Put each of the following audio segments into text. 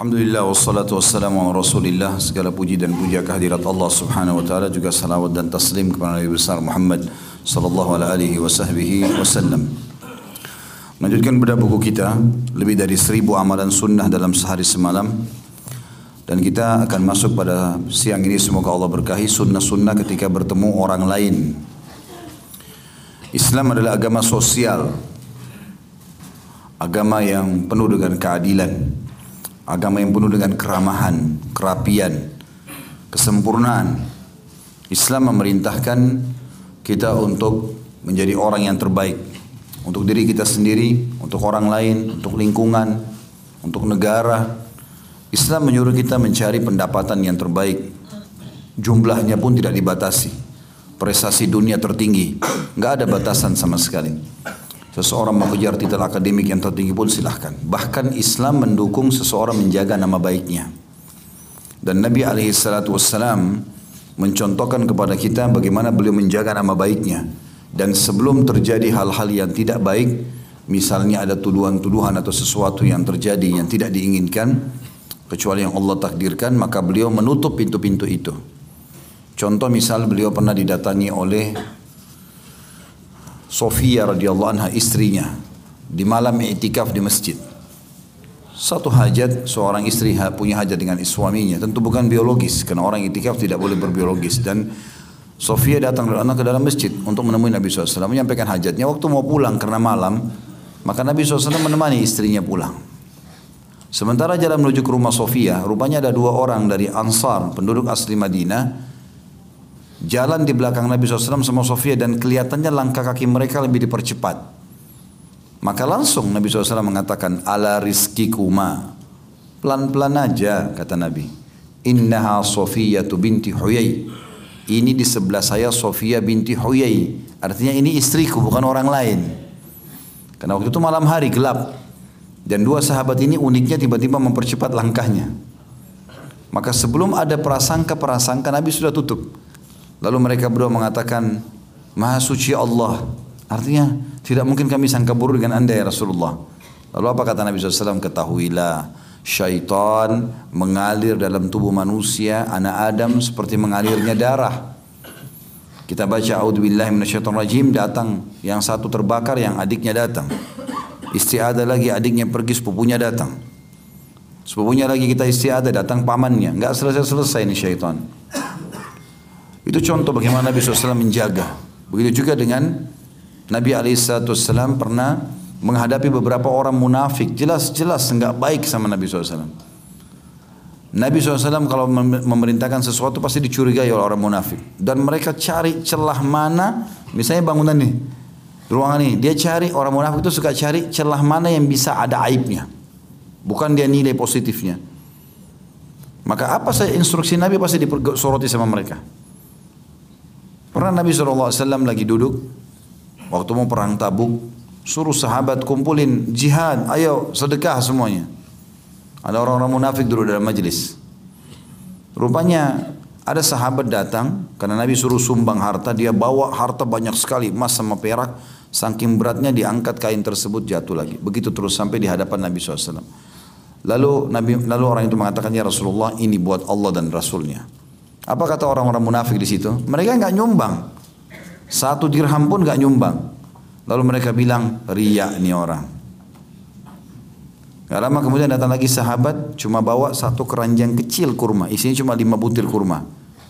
Alhamdulillah wassalatu wassalamu ala rasulillah. Segala puji dan puja kehadirat Allah subhanahu wa ta'ala Juga salawat dan taslim kepada Nabi besar Muhammad Sallallahu alaihi wa sahbihi wasallam. Melanjutkan pada buku kita Lebih dari seribu amalan sunnah dalam sehari semalam. Dan kita akan masuk pada siang ini Semoga Allah berkahi sunnah-sunnah ketika bertemu orang lain. Islam adalah agama sosial Agama yang penuh dengan keadilan agama yang penuh dengan keramahan, kerapian, kesempurnaan. Islam memerintahkan kita untuk menjadi orang yang terbaik untuk diri kita sendiri, untuk orang lain, untuk lingkungan, untuk negara. Islam menyuruh kita mencari pendapatan yang terbaik. Jumlahnya pun tidak dibatasi. Prestasi dunia tertinggi, nggak ada batasan sama sekali. Seseorang mengejar titel akademik yang tertinggi pun silahkan. Bahkan Islam mendukung seseorang menjaga nama baiknya. Dan Nabi SAW mencontohkan kepada kita bagaimana beliau menjaga nama baiknya. Dan sebelum terjadi hal-hal yang tidak baik, misalnya ada tuduhan-tuduhan atau sesuatu yang terjadi yang tidak diinginkan, kecuali yang Allah takdirkan, maka beliau menutup pintu-pintu itu. Contoh misal beliau pernah didatangi oleh Sofia radhiyallahu anha istrinya di malam i'tikaf di masjid. Satu hajat seorang istri punya hajat dengan suaminya tentu bukan biologis karena orang i'tikaf tidak boleh berbiologis dan Sofia datang dari anak ke dalam masjid untuk menemui Nabi SAW menyampaikan hajatnya waktu mau pulang karena malam maka Nabi SAW menemani istrinya pulang. Sementara jalan menuju ke rumah Sofia, rupanya ada dua orang dari Ansar, penduduk asli Madinah, jalan di belakang Nabi SAW sama Sofia dan kelihatannya langkah kaki mereka lebih dipercepat. Maka langsung Nabi SAW mengatakan, ala rizki kuma. Pelan-pelan aja, kata Nabi. Innaha Sofia tu binti Huyai. Ini di sebelah saya Sofia binti Huyai. Artinya ini istriku, bukan orang lain. Karena waktu itu malam hari gelap. Dan dua sahabat ini uniknya tiba-tiba mempercepat langkahnya. Maka sebelum ada prasangka-prasangka Nabi sudah tutup. Lalu mereka berdua mengatakan, Maha suci Allah. Artinya, tidak mungkin kami sangka buruk dengan anda ya Rasulullah. Lalu apa kata Nabi SAW? Ketahuilah, syaitan mengalir dalam tubuh manusia, anak Adam seperti mengalirnya darah. Kita baca A'udzubillahi rajim datang yang satu terbakar yang adiknya datang. Istiadah lagi adiknya pergi sepupunya datang. Sepupunya lagi kita istiadah datang pamannya. Enggak selesai-selesai ini syaitan. Itu contoh bagaimana Nabi SAW menjaga. Begitu juga dengan Nabi SAW pernah menghadapi beberapa orang munafik. Jelas-jelas enggak baik sama Nabi SAW. Nabi SAW kalau memerintahkan sesuatu pasti dicurigai oleh orang munafik. Dan mereka cari celah mana, misalnya bangunan nih, ruangan ini, dia cari, orang munafik itu suka cari celah mana yang bisa ada aibnya. Bukan dia nilai positifnya. Maka apa saya instruksi Nabi pasti disoroti sama mereka. Pernah Nabi SAW lagi duduk? Waktu mau perang tabuk suruh sahabat kumpulin jihad. Ayo sedekah semuanya. Ada orang-orang munafik dulu dalam majlis. Rupanya ada sahabat datang karena Nabi suruh sumbang harta dia bawa harta banyak sekali emas sama perak saking beratnya diangkat kain tersebut jatuh lagi. Begitu terus sampai di hadapan Nabi SAW lalu Nabi lalu orang itu mengatakan ya Rasulullah ini buat Allah dan Rasulnya apa kata orang-orang munafik di situ? Mereka nggak nyumbang. Satu dirham pun nggak nyumbang. Lalu mereka bilang, ria ini orang. Gak lama kemudian datang lagi sahabat, cuma bawa satu keranjang kecil kurma. Isinya cuma lima butir kurma.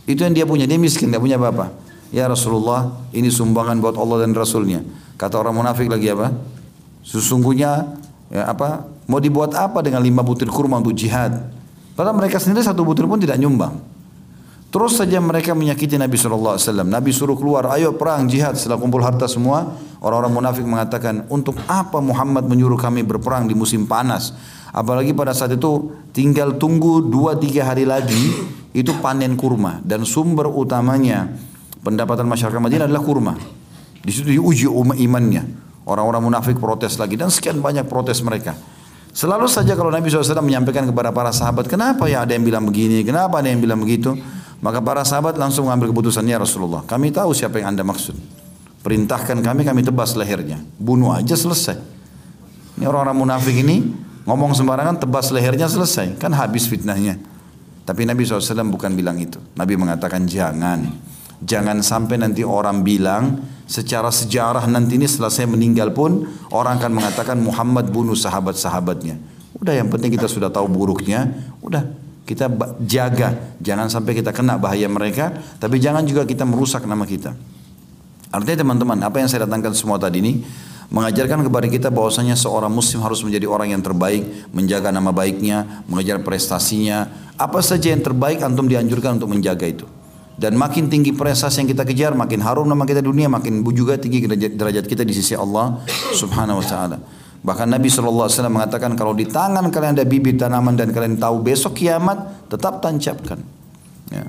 Itu yang dia punya, dia miskin, nggak punya apa-apa. Ya Rasulullah, ini sumbangan buat Allah dan Rasulnya. Kata orang munafik lagi apa? Sesungguhnya ya apa? Mau dibuat apa dengan lima butir kurma untuk jihad? Padahal mereka sendiri satu butir pun tidak nyumbang. Terus saja mereka menyakiti Nabi SAW. Nabi suruh keluar, ayo perang jihad. Setelah kumpul harta semua, orang-orang munafik mengatakan, untuk apa Muhammad menyuruh kami berperang di musim panas? Apalagi pada saat itu tinggal tunggu dua tiga hari lagi, itu panen kurma. Dan sumber utamanya pendapatan masyarakat Madinah adalah kurma. Di situ diuji imannya. Orang-orang munafik protes lagi dan sekian banyak protes mereka. Selalu saja kalau Nabi SAW menyampaikan kepada para sahabat, kenapa ya ada yang bilang begini, kenapa ada yang bilang begitu? Maka para sahabat langsung mengambil keputusannya Rasulullah. Kami tahu siapa yang anda maksud. Perintahkan kami, kami tebas lehernya. Bunuh aja selesai. Ini orang-orang munafik ini Ngomong sembarangan tebas lehernya selesai. Kan habis fitnahnya. Tapi Nabi SAW bukan bilang itu. Nabi mengatakan jangan. Jangan sampai nanti orang bilang secara sejarah nanti ini saya meninggal pun orang akan mengatakan Muhammad bunuh sahabat-sahabatnya. Udah yang penting kita sudah tahu buruknya. Udah kita jaga. Jangan sampai kita kena bahaya mereka. Tapi jangan juga kita merusak nama kita. Artinya teman-teman apa yang saya datangkan semua tadi ini mengajarkan kepada kita bahwasanya seorang muslim harus menjadi orang yang terbaik, menjaga nama baiknya, mengejar prestasinya. Apa saja yang terbaik antum dianjurkan untuk menjaga itu. Dan makin tinggi prestasi yang kita kejar, makin harum nama kita dunia, makin juga tinggi derajat kita di sisi Allah Subhanahu wa taala. Bahkan Nabi SAW mengatakan kalau di tangan kalian ada bibit tanaman dan kalian tahu besok kiamat, tetap tancapkan. Ya.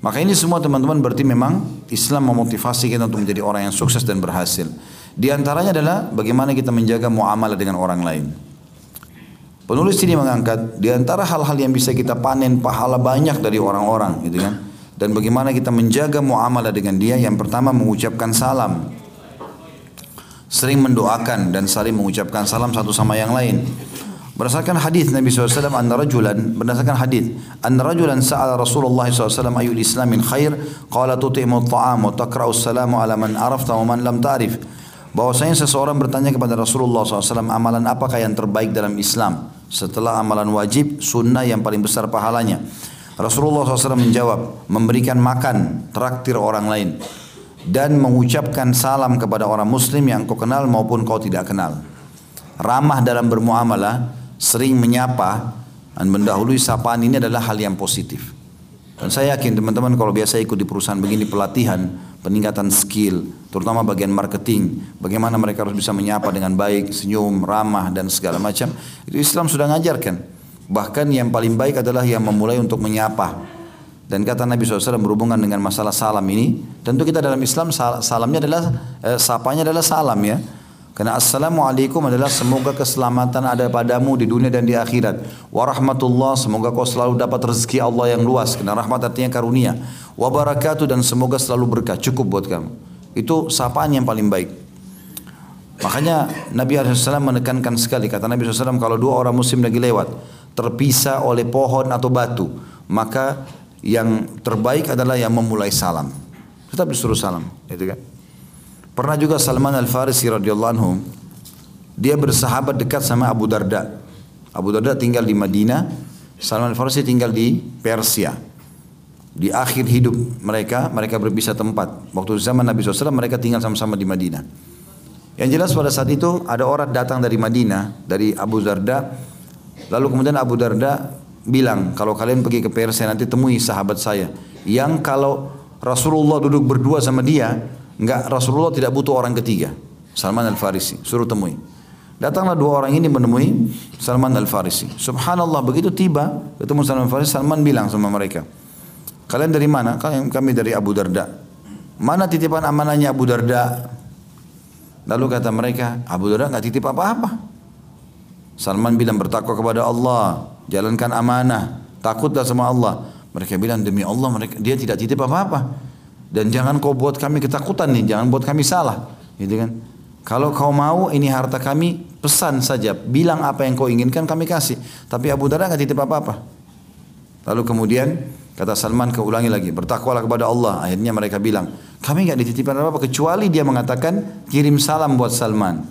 Maka ini semua teman-teman berarti memang Islam memotivasi kita untuk menjadi orang yang sukses dan berhasil. Di antaranya adalah bagaimana kita menjaga muamalah dengan orang lain. Penulis ini mengangkat di antara hal-hal yang bisa kita panen pahala banyak dari orang-orang, gitu kan? Dan bagaimana kita menjaga muamalah dengan dia? Yang pertama mengucapkan salam. Sering mendoakan dan saling mengucapkan salam satu sama yang lain. Berdasarkan hadis Nabi SAW, anna rajulan, berdasarkan hadis, anna rajulan sa'ala Rasulullah SAW ayul islamin khair, qala tuti'mu ta'am wa taqra'u salamu ala man arafta wa man lam ta'rif. Bahwasanya seseorang bertanya kepada Rasulullah SAW amalan apakah yang terbaik dalam Islam? Setelah amalan wajib sunnah yang paling besar pahalanya. Rasulullah SAW menjawab memberikan makan traktir orang lain dan mengucapkan salam kepada orang muslim yang kau kenal maupun kau tidak kenal ramah dalam bermuamalah sering menyapa dan mendahului sapaan ini adalah hal yang positif dan saya yakin teman-teman kalau biasa ikut di perusahaan begini pelatihan peningkatan skill, terutama bagian marketing, bagaimana mereka harus bisa menyapa dengan baik, senyum, ramah dan segala macam. Itu Islam sudah mengajarkan. Bahkan yang paling baik adalah yang memulai untuk menyapa. Dan kata Nabi SAW berhubungan dengan masalah salam ini, tentu kita dalam Islam salamnya adalah, eh, sapanya adalah salam ya. Karena assalamualaikum adalah semoga keselamatan ada padamu di dunia dan di akhirat. Warahmatullah semoga kau selalu dapat rezeki Allah yang luas. Karena rahmat artinya karunia. Wabarakatuh dan semoga selalu berkah. Cukup buat kamu. Itu sapaan yang paling baik. Makanya Nabi SAW menekankan sekali. Kata Nabi SAW kalau dua orang muslim lagi lewat. Terpisah oleh pohon atau batu. Maka yang terbaik adalah yang memulai salam. Tetap disuruh salam. Itu kan. Pernah juga Salman Al-Farisi radhiyallahu anhu dia bersahabat dekat sama Abu Darda. Abu Darda tinggal di Madinah, Salman Al-Farisi tinggal di Persia. Di akhir hidup mereka, mereka berpisah tempat. Waktu zaman Nabi SAW mereka tinggal sama-sama di Madinah. Yang jelas pada saat itu ada orang datang dari Madinah, dari Abu Darda. Lalu kemudian Abu Darda bilang, kalau kalian pergi ke Persia nanti temui sahabat saya. Yang kalau Rasulullah duduk berdua sama dia, Enggak, Rasulullah tidak butuh orang ketiga. Salman Al-Farisi, suruh temui. Datanglah dua orang ini menemui Salman Al-Farisi. Subhanallah, begitu tiba, ketemu Salman Al-Farisi, Salman bilang sama mereka, Kalian dari mana? Kami dari Abu Darda. Mana titipan amanahnya Abu Darda? Lalu kata mereka, Abu Darda nggak titip apa-apa. Salman bilang bertakwa kepada Allah, jalankan amanah, takutlah sama Allah. Mereka bilang demi Allah mereka dia tidak titip apa-apa. Dan jangan kau buat kami ketakutan nih, jangan buat kami salah. Gitu kan? Kalau kau mau ini harta kami, pesan saja. Bilang apa yang kau inginkan kami kasih. Tapi Abu Darda nggak titip apa-apa. Lalu kemudian kata Salman keulangi lagi, bertakwalah kepada Allah. Akhirnya mereka bilang, kami nggak dititipkan apa-apa kecuali dia mengatakan kirim salam buat Salman.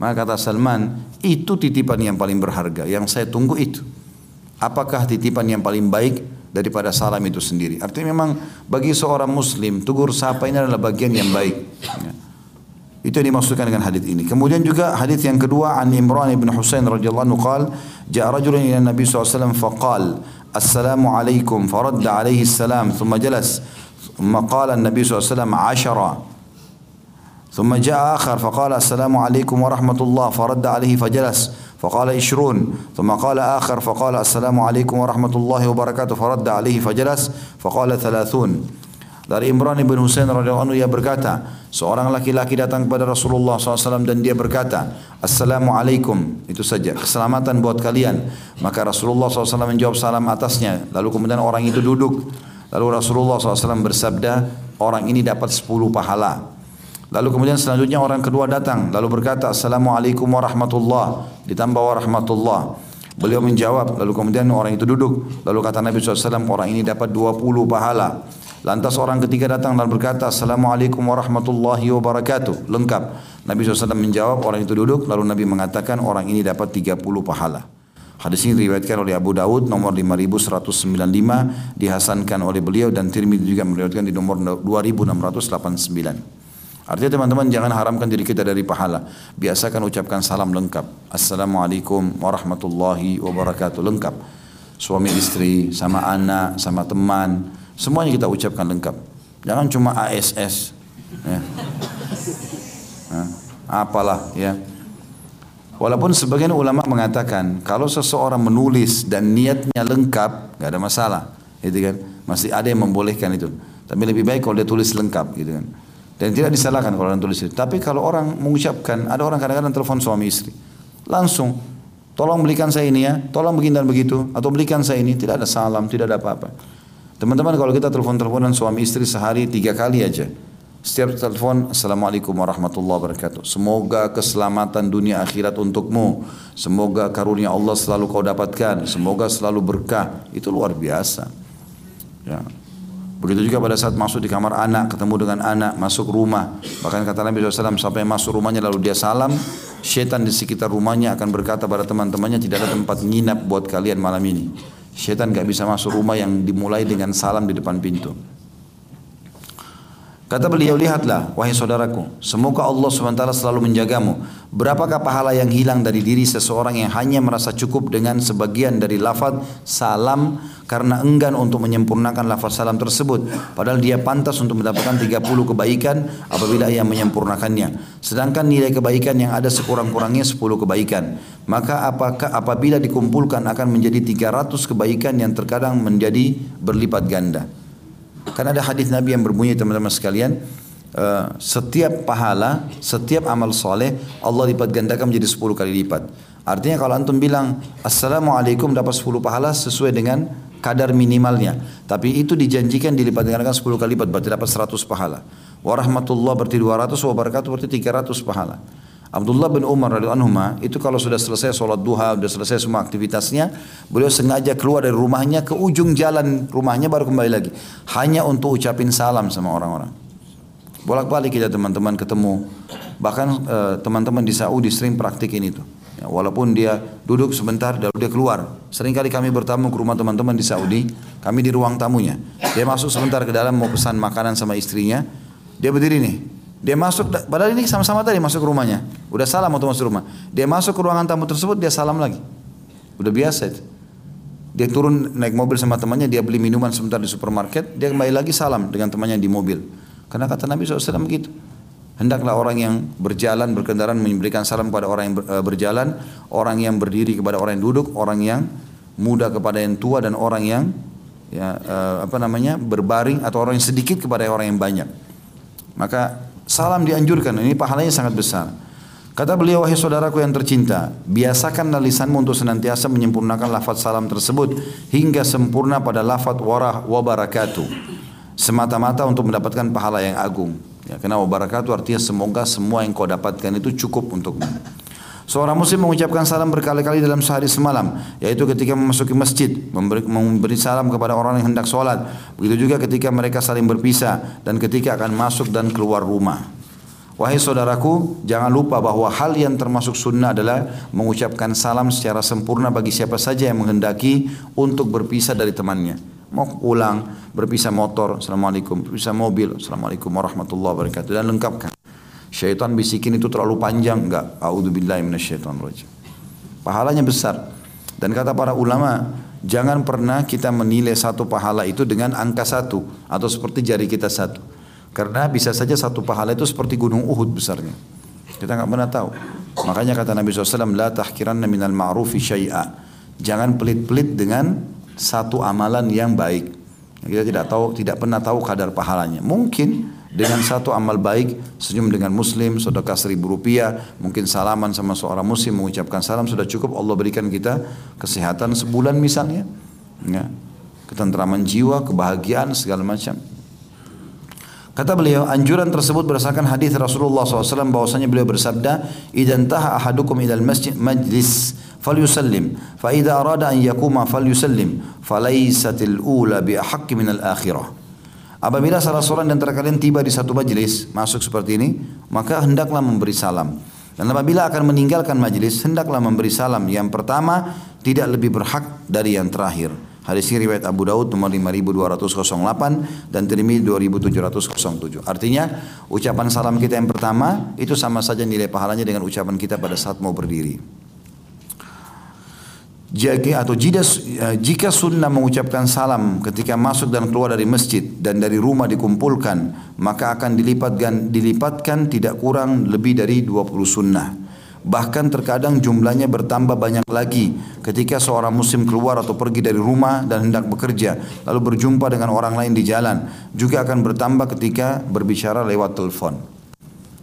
Maka kata Salman, itu titipan yang paling berharga. Yang saya tunggu itu Apakah titipan yang paling baik daripada salam itu sendiri. Artinya memang bagi seorang muslim tugur sapa ini adalah bagian yang baik. Ya. Itu yang dimaksudkan dengan hadis ini. Kemudian juga hadis yang kedua an Imran bin Husain radhiyallahu anhu qala ja'a rajulun ila Nabi SAW faqal Assalamu alaikum faradda alaihi salam thumma jalas ثم قال النبي صلى الله عليه وسلم عشرة ثم جاء آخر فقال السلام عليكم ورحمة الله فرد عليه فجلس فقال عشرون ثم قال آخر فقال السلام عليكم ورحمة الله وبركاته فرد عليه فجلس فقال ثلاثون Dari Imran bin Husain radhiyallahu anhu ia berkata, seorang laki-laki datang kepada Rasulullah SAW dan dia berkata, Assalamualaikum, itu saja, keselamatan buat kalian. Maka Rasulullah SAW menjawab salam atasnya. Lalu kemudian orang itu duduk. Lalu Rasulullah SAW bersabda, orang ini dapat 10 pahala. Lalu kemudian selanjutnya orang kedua datang lalu berkata Assalamualaikum warahmatullah ditambah warahmatullah. Beliau menjawab lalu kemudian orang itu duduk lalu kata Nabi SAW orang ini dapat 20 pahala. Lantas orang ketiga datang dan berkata Assalamualaikum warahmatullahi wabarakatuh lengkap. Nabi SAW menjawab orang itu duduk lalu Nabi mengatakan orang ini dapat 30 pahala. Hadis ini diriwayatkan oleh Abu Dawud nomor 5195 dihasankan oleh beliau dan Tirmidzi juga meriwayatkan di nomor 2689. Artinya teman-teman jangan haramkan diri kita dari pahala. Biasakan ucapkan salam lengkap. Assalamualaikum warahmatullahi wabarakatuh. Lengkap. Suami istri, sama anak, sama teman. Semuanya kita ucapkan lengkap. Jangan cuma ASS. Ya. Nah, apalah ya. Walaupun sebagian ulama mengatakan kalau seseorang menulis dan niatnya lengkap, nggak ada masalah, gitu kan? Masih ada yang membolehkan itu. Tapi lebih baik kalau dia tulis lengkap, gitu kan? Dan tidak disalahkan kalau orang tulis itu. Tapi kalau orang mengucapkan, ada orang kadang-kadang telepon suami istri. Langsung, tolong belikan saya ini ya, tolong begini dan begitu. Atau belikan saya ini, tidak ada salam, tidak ada apa-apa. Teman-teman kalau kita telepon-teleponan suami istri sehari tiga kali aja. Setiap telepon, Assalamualaikum warahmatullahi wabarakatuh. Semoga keselamatan dunia akhirat untukmu. Semoga karunia Allah selalu kau dapatkan. Semoga selalu berkah. Itu luar biasa. Ya. Begitu juga pada saat masuk di kamar anak, ketemu dengan anak, masuk rumah. Bahkan kata Nabi SAW sampai masuk rumahnya lalu dia salam, syaitan di sekitar rumahnya akan berkata pada teman-temannya tidak ada tempat nginap buat kalian malam ini. Syaitan gak bisa masuk rumah yang dimulai dengan salam di depan pintu. Kata beliau, lihatlah wahai saudaraku, semoga Allah SWT selalu menjagamu. Berapakah pahala yang hilang dari diri seseorang yang hanya merasa cukup dengan sebagian dari lafaz salam karena enggan untuk menyempurnakan lafaz salam tersebut. Padahal dia pantas untuk mendapatkan 30 kebaikan apabila ia menyempurnakannya. Sedangkan nilai kebaikan yang ada sekurang-kurangnya 10 kebaikan. Maka apakah apabila dikumpulkan akan menjadi 300 kebaikan yang terkadang menjadi berlipat ganda. Karena ada hadis Nabi yang berbunyi teman-teman sekalian, uh, setiap pahala, setiap amal soleh Allah lipat gandakan menjadi 10 kali lipat. Artinya kalau antum bilang Assalamualaikum dapat 10 pahala sesuai dengan kadar minimalnya. Tapi itu dijanjikan dilipat gandakan 10 kali lipat berarti dapat 100 pahala. Warahmatullah berarti 200, wabarakatuh berarti 300 pahala. Abdullah bin Umar radhiyallahu itu kalau sudah selesai sholat duha, sudah selesai semua aktivitasnya, beliau sengaja keluar dari rumahnya ke ujung jalan rumahnya baru kembali lagi, hanya untuk ucapin salam sama orang-orang. Bolak-balik kita teman-teman ketemu, bahkan eh, teman-teman di Saudi sering praktikin itu. Ya, walaupun dia duduk sebentar, lalu dia keluar. Seringkali kami bertamu ke rumah teman-teman di Saudi, kami di ruang tamunya. Dia masuk sebentar ke dalam mau pesan makanan sama istrinya, dia berdiri nih, dia masuk, padahal ini sama-sama tadi masuk ke rumahnya. Udah salam waktu masuk rumah. Dia masuk ke ruangan tamu tersebut, dia salam lagi. Udah biasa itu. Dia turun naik mobil sama temannya, dia beli minuman sebentar di supermarket, dia kembali lagi salam dengan temannya di mobil. Karena kata Nabi SAW begitu. Hendaklah orang yang berjalan, berkendaraan memberikan salam kepada orang yang eh, berjalan, orang yang berdiri kepada orang yang duduk, orang yang muda kepada yang tua dan orang yang ya eh, apa namanya berbaring atau orang yang sedikit kepada orang yang banyak. Maka Salam dianjurkan, ini pahalanya sangat besar. Kata beliau, wahai saudaraku yang tercinta, biasakanlah lisanmu untuk senantiasa menyempurnakan lafaz salam tersebut hingga sempurna pada lafaz warah wabarakatuh. Semata-mata untuk mendapatkan pahala yang agung. Ya, karena wabarakatuh artinya semoga semua yang kau dapatkan itu cukup untukmu. Seorang muslim mengucapkan salam berkali-kali dalam sehari semalam, yaitu ketika memasuki masjid, memberi, memberi salam kepada orang yang hendak sholat. Begitu juga ketika mereka saling berpisah dan ketika akan masuk dan keluar rumah. Wahai saudaraku, jangan lupa bahwa hal yang termasuk sunnah adalah mengucapkan salam secara sempurna bagi siapa saja yang menghendaki untuk berpisah dari temannya. Mau pulang, berpisah motor, Assalamualaikum, berpisah mobil, Assalamualaikum warahmatullahi wabarakatuh, dan lengkapkan. Syaitan bisikin itu terlalu panjang, enggak. A'udzubillahi. Pahalanya besar. Dan kata para ulama, jangan pernah kita menilai satu pahala itu dengan angka satu atau seperti jari kita satu. Karena bisa saja satu pahala itu seperti gunung Uhud besarnya. Kita nggak pernah tahu. Makanya kata Nabi SAW, La tahkiranna minal ma'rufi syai'a. Jangan pelit-pelit dengan satu amalan yang baik. Kita tidak tahu, tidak pernah tahu kadar pahalanya. Mungkin dengan satu amal baik, senyum dengan muslim, sedekah seribu rupiah, mungkin salaman sama seorang muslim, mengucapkan salam sudah cukup Allah berikan kita kesehatan sebulan misalnya. Ya. Ketentraman jiwa, kebahagiaan segala macam. Kata beliau, anjuran tersebut berdasarkan hadis Rasulullah SAW bahwasanya beliau bersabda, "Idan taha ahadukum ilal masjid majlis falyusallim, fa idza arada an yakuma falyusallim, falaysatil ula bi ahqqi min al-akhirah." Apabila salah seorang dan kalian tiba di satu majlis, masuk seperti ini, maka hendaklah memberi salam. Dan apabila akan meninggalkan majlis, hendaklah memberi salam. Yang pertama, tidak lebih berhak dari yang terakhir. Hadis ini riwayat Abu Daud nomor 5208 dan Tirmidzi 2707. Artinya ucapan salam kita yang pertama itu sama saja nilai pahalanya dengan ucapan kita pada saat mau berdiri. Jika atau jika, eh, jika sunnah mengucapkan salam ketika masuk dan keluar dari masjid dan dari rumah dikumpulkan maka akan dilipatkan dilipatkan tidak kurang lebih dari 20 sunnah. Bahkan terkadang jumlahnya bertambah banyak lagi ketika seorang muslim keluar atau pergi dari rumah dan hendak bekerja lalu berjumpa dengan orang lain di jalan juga akan bertambah ketika berbicara lewat telepon.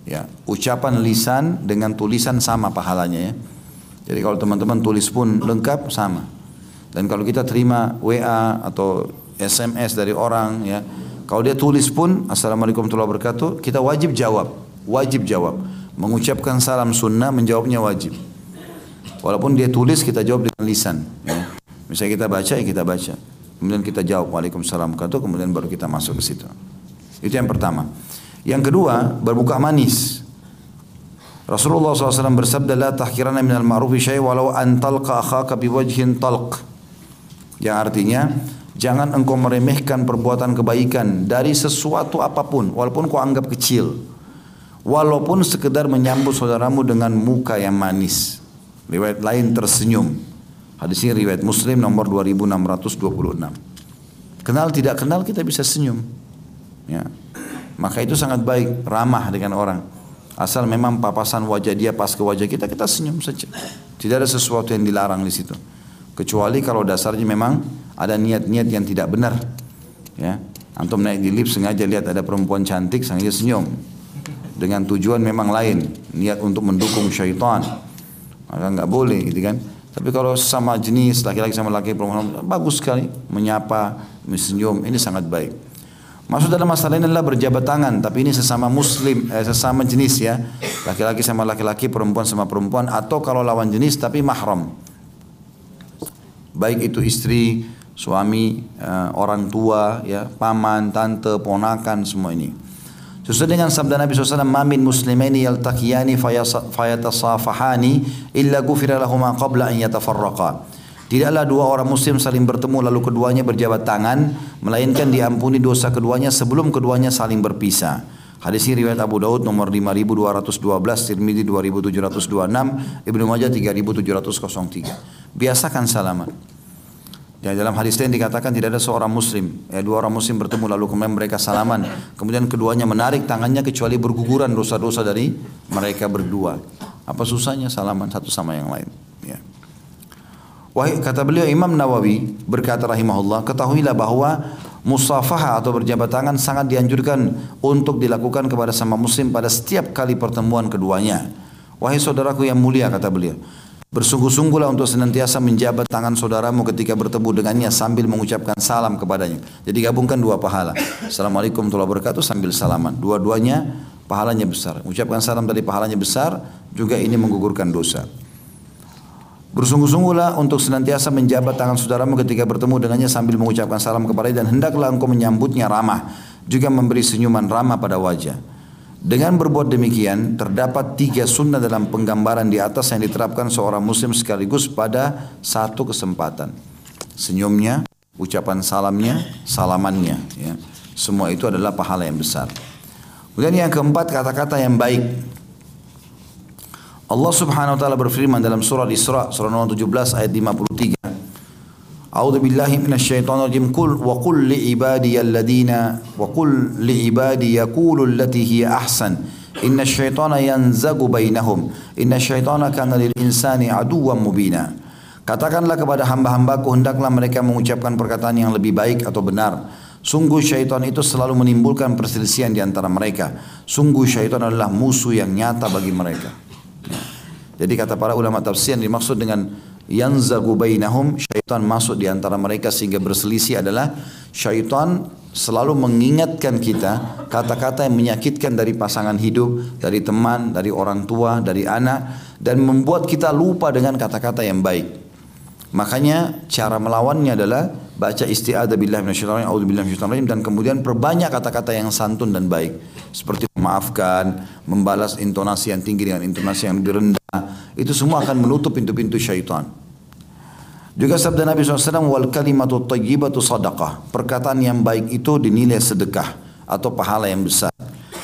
Ya, ucapan lisan dengan tulisan sama pahalanya ya. Jadi kalau teman-teman tulis pun lengkap sama. Dan kalau kita terima WA atau SMS dari orang ya, kalau dia tulis pun Assalamualaikum warahmatullahi wabarakatuh, kita wajib jawab, wajib jawab. Mengucapkan salam sunnah menjawabnya wajib. Walaupun dia tulis kita jawab dengan lisan. Ya. Misalnya kita baca ya kita baca. Kemudian kita jawab Waalaikumsalam warahmatullahi kemudian baru kita masuk ke situ. Itu yang pertama. Yang kedua berbuka manis. Rasulullah SAW bersabda la tahkirana minal ma'rufi syai walau an talqa akhaka biwajhin talq. Yang artinya jangan engkau meremehkan perbuatan kebaikan dari sesuatu apa pun walaupun kau anggap kecil walaupun sekedar menyambut saudaramu dengan muka yang manis. Riwayat lain tersenyum. Hadis ini riwayat Muslim nomor 2626. Kenal tidak kenal kita bisa senyum. Ya. Maka itu sangat baik, ramah dengan orang. Asal memang papasan wajah dia pas ke wajah kita, kita senyum saja. Tidak ada sesuatu yang dilarang di situ. Kecuali kalau dasarnya memang ada niat-niat yang tidak benar. Ya. Antum naik di lift sengaja lihat ada perempuan cantik, sengaja senyum dengan tujuan memang lain, niat untuk mendukung syaitan. Maka nggak boleh gitu kan. Tapi kalau sama jenis laki-laki sama laki perempuan bagus sekali menyapa, mensenyum, ini sangat baik. Masuk dalam masalah ini adalah berjabat tangan, tapi ini sesama muslim, eh, sesama jenis ya. Laki-laki sama laki-laki, perempuan sama perempuan atau kalau lawan jenis tapi mahram. Baik itu istri, suami, eh, orang tua, ya, paman, tante, ponakan semua ini. Sesuai dengan sabda Nabi SAW, "Mamin muslimaini yaltaqiyani fayatasafahani illa gufira lahuma qabla an yatafarraqa." Tidaklah dua orang muslim saling bertemu lalu keduanya berjabat tangan, melainkan diampuni dosa keduanya sebelum keduanya saling berpisah. Hadis ini riwayat Abu Daud nomor 5212, Tirmidzi 2726, Ibnu Majah 3703. Biasakan salaman. Ya, dalam hadis lain dikatakan tidak ada seorang muslim, ya, dua orang muslim bertemu lalu kemudian mereka salaman, kemudian keduanya menarik tangannya kecuali berguguran dosa-dosa dari mereka berdua. Apa susahnya salaman satu sama yang lain? Wahai kata beliau Imam Nawawi berkata rahimahullah, ketahuilah bahwa musafaha atau berjabat tangan sangat dianjurkan untuk dilakukan kepada sama muslim pada setiap kali pertemuan keduanya. Wahai saudaraku yang mulia kata beliau, Bersungguh-sungguhlah untuk senantiasa menjabat tangan saudaramu ketika bertemu dengannya sambil mengucapkan salam kepadanya. Jadi gabungkan dua pahala. Assalamualaikum warahmatullahi wabarakatuh sambil salaman. Dua-duanya pahalanya besar. Mengucapkan salam dari pahalanya besar, juga ini menggugurkan dosa. Bersungguh-sungguhlah untuk senantiasa menjabat tangan saudaramu ketika bertemu dengannya sambil mengucapkan salam kepadanya dan hendaklah engkau menyambutnya ramah, juga memberi senyuman ramah pada wajah. Dengan berbuat demikian, terdapat tiga sunnah dalam penggambaran di atas yang diterapkan seorang muslim sekaligus pada satu kesempatan. Senyumnya, ucapan salamnya, salamannya. Ya. Semua itu adalah pahala yang besar. Kemudian yang keempat, kata-kata yang baik. Allah Subhanahu wa taala berfirman dalam surah Isra surah nomor 17 ayat 53. A'udzu billahi minasyaitonir rajim qul wa qul li ibadiyalladzina wa qul li ibadi yaqulu allati hiya ahsan inna syaitana yanzagu bainahum inna syaitana kana lil insani aduwwan mubina. Katakanlah kepada hamba-hambaku hendaklah mereka mengucapkan perkataan yang lebih baik atau benar. Sungguh syaitan itu selalu menimbulkan perselisihan di antara mereka. Sungguh syaitan adalah musuh yang nyata bagi mereka. Jadi kata para ulama tafsir yang dimaksud dengan yanzagu bainahum syaitan masuk di antara mereka sehingga berselisih adalah syaitan selalu mengingatkan kita kata-kata yang menyakitkan dari pasangan hidup, dari teman, dari orang tua, dari anak dan membuat kita lupa dengan kata-kata yang baik. Makanya cara melawannya adalah baca isti'adzah billahi minasyaitonir rajim dan kemudian perbanyak kata-kata yang santun dan baik seperti memaafkan, membalas intonasi yang tinggi dengan intonasi yang rendah. Itu semua akan menutup pintu-pintu syaitan. Juga sabda Nabi SAW, wal kalimatu tayyibatu sadaqah. Perkataan yang baik itu dinilai sedekah atau pahala yang besar.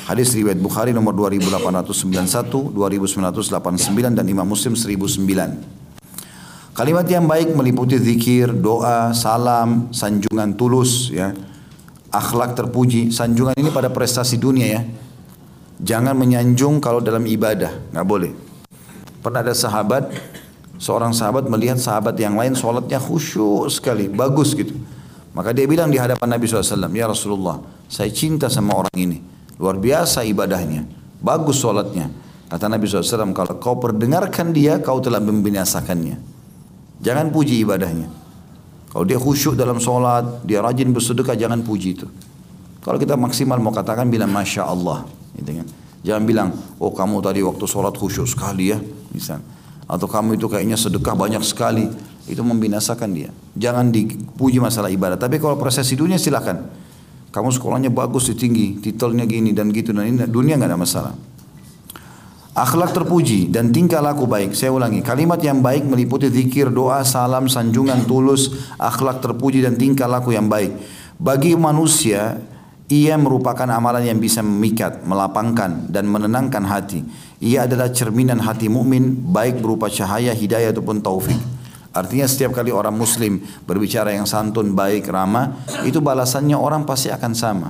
Hadis riwayat Bukhari nomor 2891, 2989 dan Imam Muslim 1009. Kalimat yang baik meliputi zikir, doa, salam, sanjungan tulus, ya, akhlak terpuji. Sanjungan ini pada prestasi dunia ya. Jangan menyanjung kalau dalam ibadah, nggak boleh. Pernah ada sahabat, seorang sahabat melihat sahabat yang lain sholatnya khusyuk sekali, bagus gitu. Maka dia bilang di hadapan Nabi SAW, Ya Rasulullah, saya cinta sama orang ini. Luar biasa ibadahnya, bagus sholatnya. Kata Nabi SAW, kalau kau perdengarkan dia, kau telah membinasakannya. Jangan puji ibadahnya. Kalau dia khusyuk dalam sholat, dia rajin bersedekah, jangan puji itu. Kalau kita maksimal mau katakan bilang Masya Allah. Gitu kan. Jangan bilang, oh kamu tadi waktu sholat khusyuk sekali ya. Misal. Atau kamu itu kayaknya sedekah banyak sekali. Itu membinasakan dia. Jangan dipuji masalah ibadah. Tapi kalau prosesi dunia silakan. Kamu sekolahnya bagus, tinggi, titelnya gini dan gitu. Dan ini dunia nggak ada masalah. Akhlak terpuji dan tingkah laku baik. Saya ulangi, kalimat yang baik meliputi zikir, doa, salam, sanjungan tulus, akhlak terpuji dan tingkah laku yang baik. Bagi manusia, ia merupakan amalan yang bisa memikat, melapangkan dan menenangkan hati. Ia adalah cerminan hati mukmin baik berupa cahaya, hidayah ataupun taufik. Artinya setiap kali orang muslim berbicara yang santun, baik, ramah, itu balasannya orang pasti akan sama.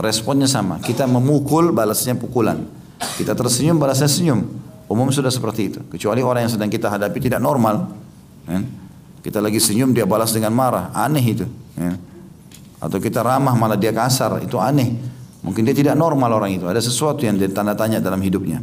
Responnya sama. Kita memukul, balasnya pukulan. Kita tersenyum balasnya senyum. Umum sudah seperti itu. Kecuali orang yang sedang kita hadapi tidak normal. Ya. Kita lagi senyum dia balas dengan marah. Aneh itu. Ya. Atau kita ramah malah dia kasar. Itu aneh. Mungkin dia tidak normal orang itu. Ada sesuatu yang dia tanda tanya dalam hidupnya.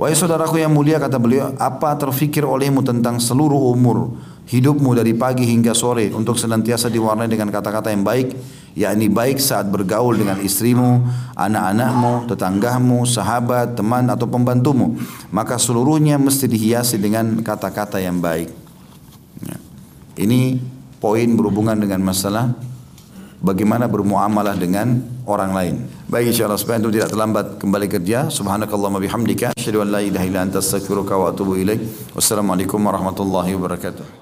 Wahai saudaraku yang mulia kata beliau, apa terfikir olehmu tentang seluruh umur hidupmu dari pagi hingga sore untuk senantiasa diwarnai dengan kata-kata yang baik, yakni baik saat bergaul dengan istrimu, anak-anakmu, tetanggamu, sahabat, teman atau pembantumu, maka seluruhnya mesti dihiasi dengan kata-kata yang baik. Ya. Ini poin berhubungan dengan masalah bagaimana bermuamalah dengan orang lain. Baik insyaallah supaya itu tidak terlambat kembali kerja. Subhanakallahumma bihamdika asyhadu an la ilaha illa anta astaghfiruka wa atubu ilaik. Wassalamualaikum warahmatullahi wabarakatuh.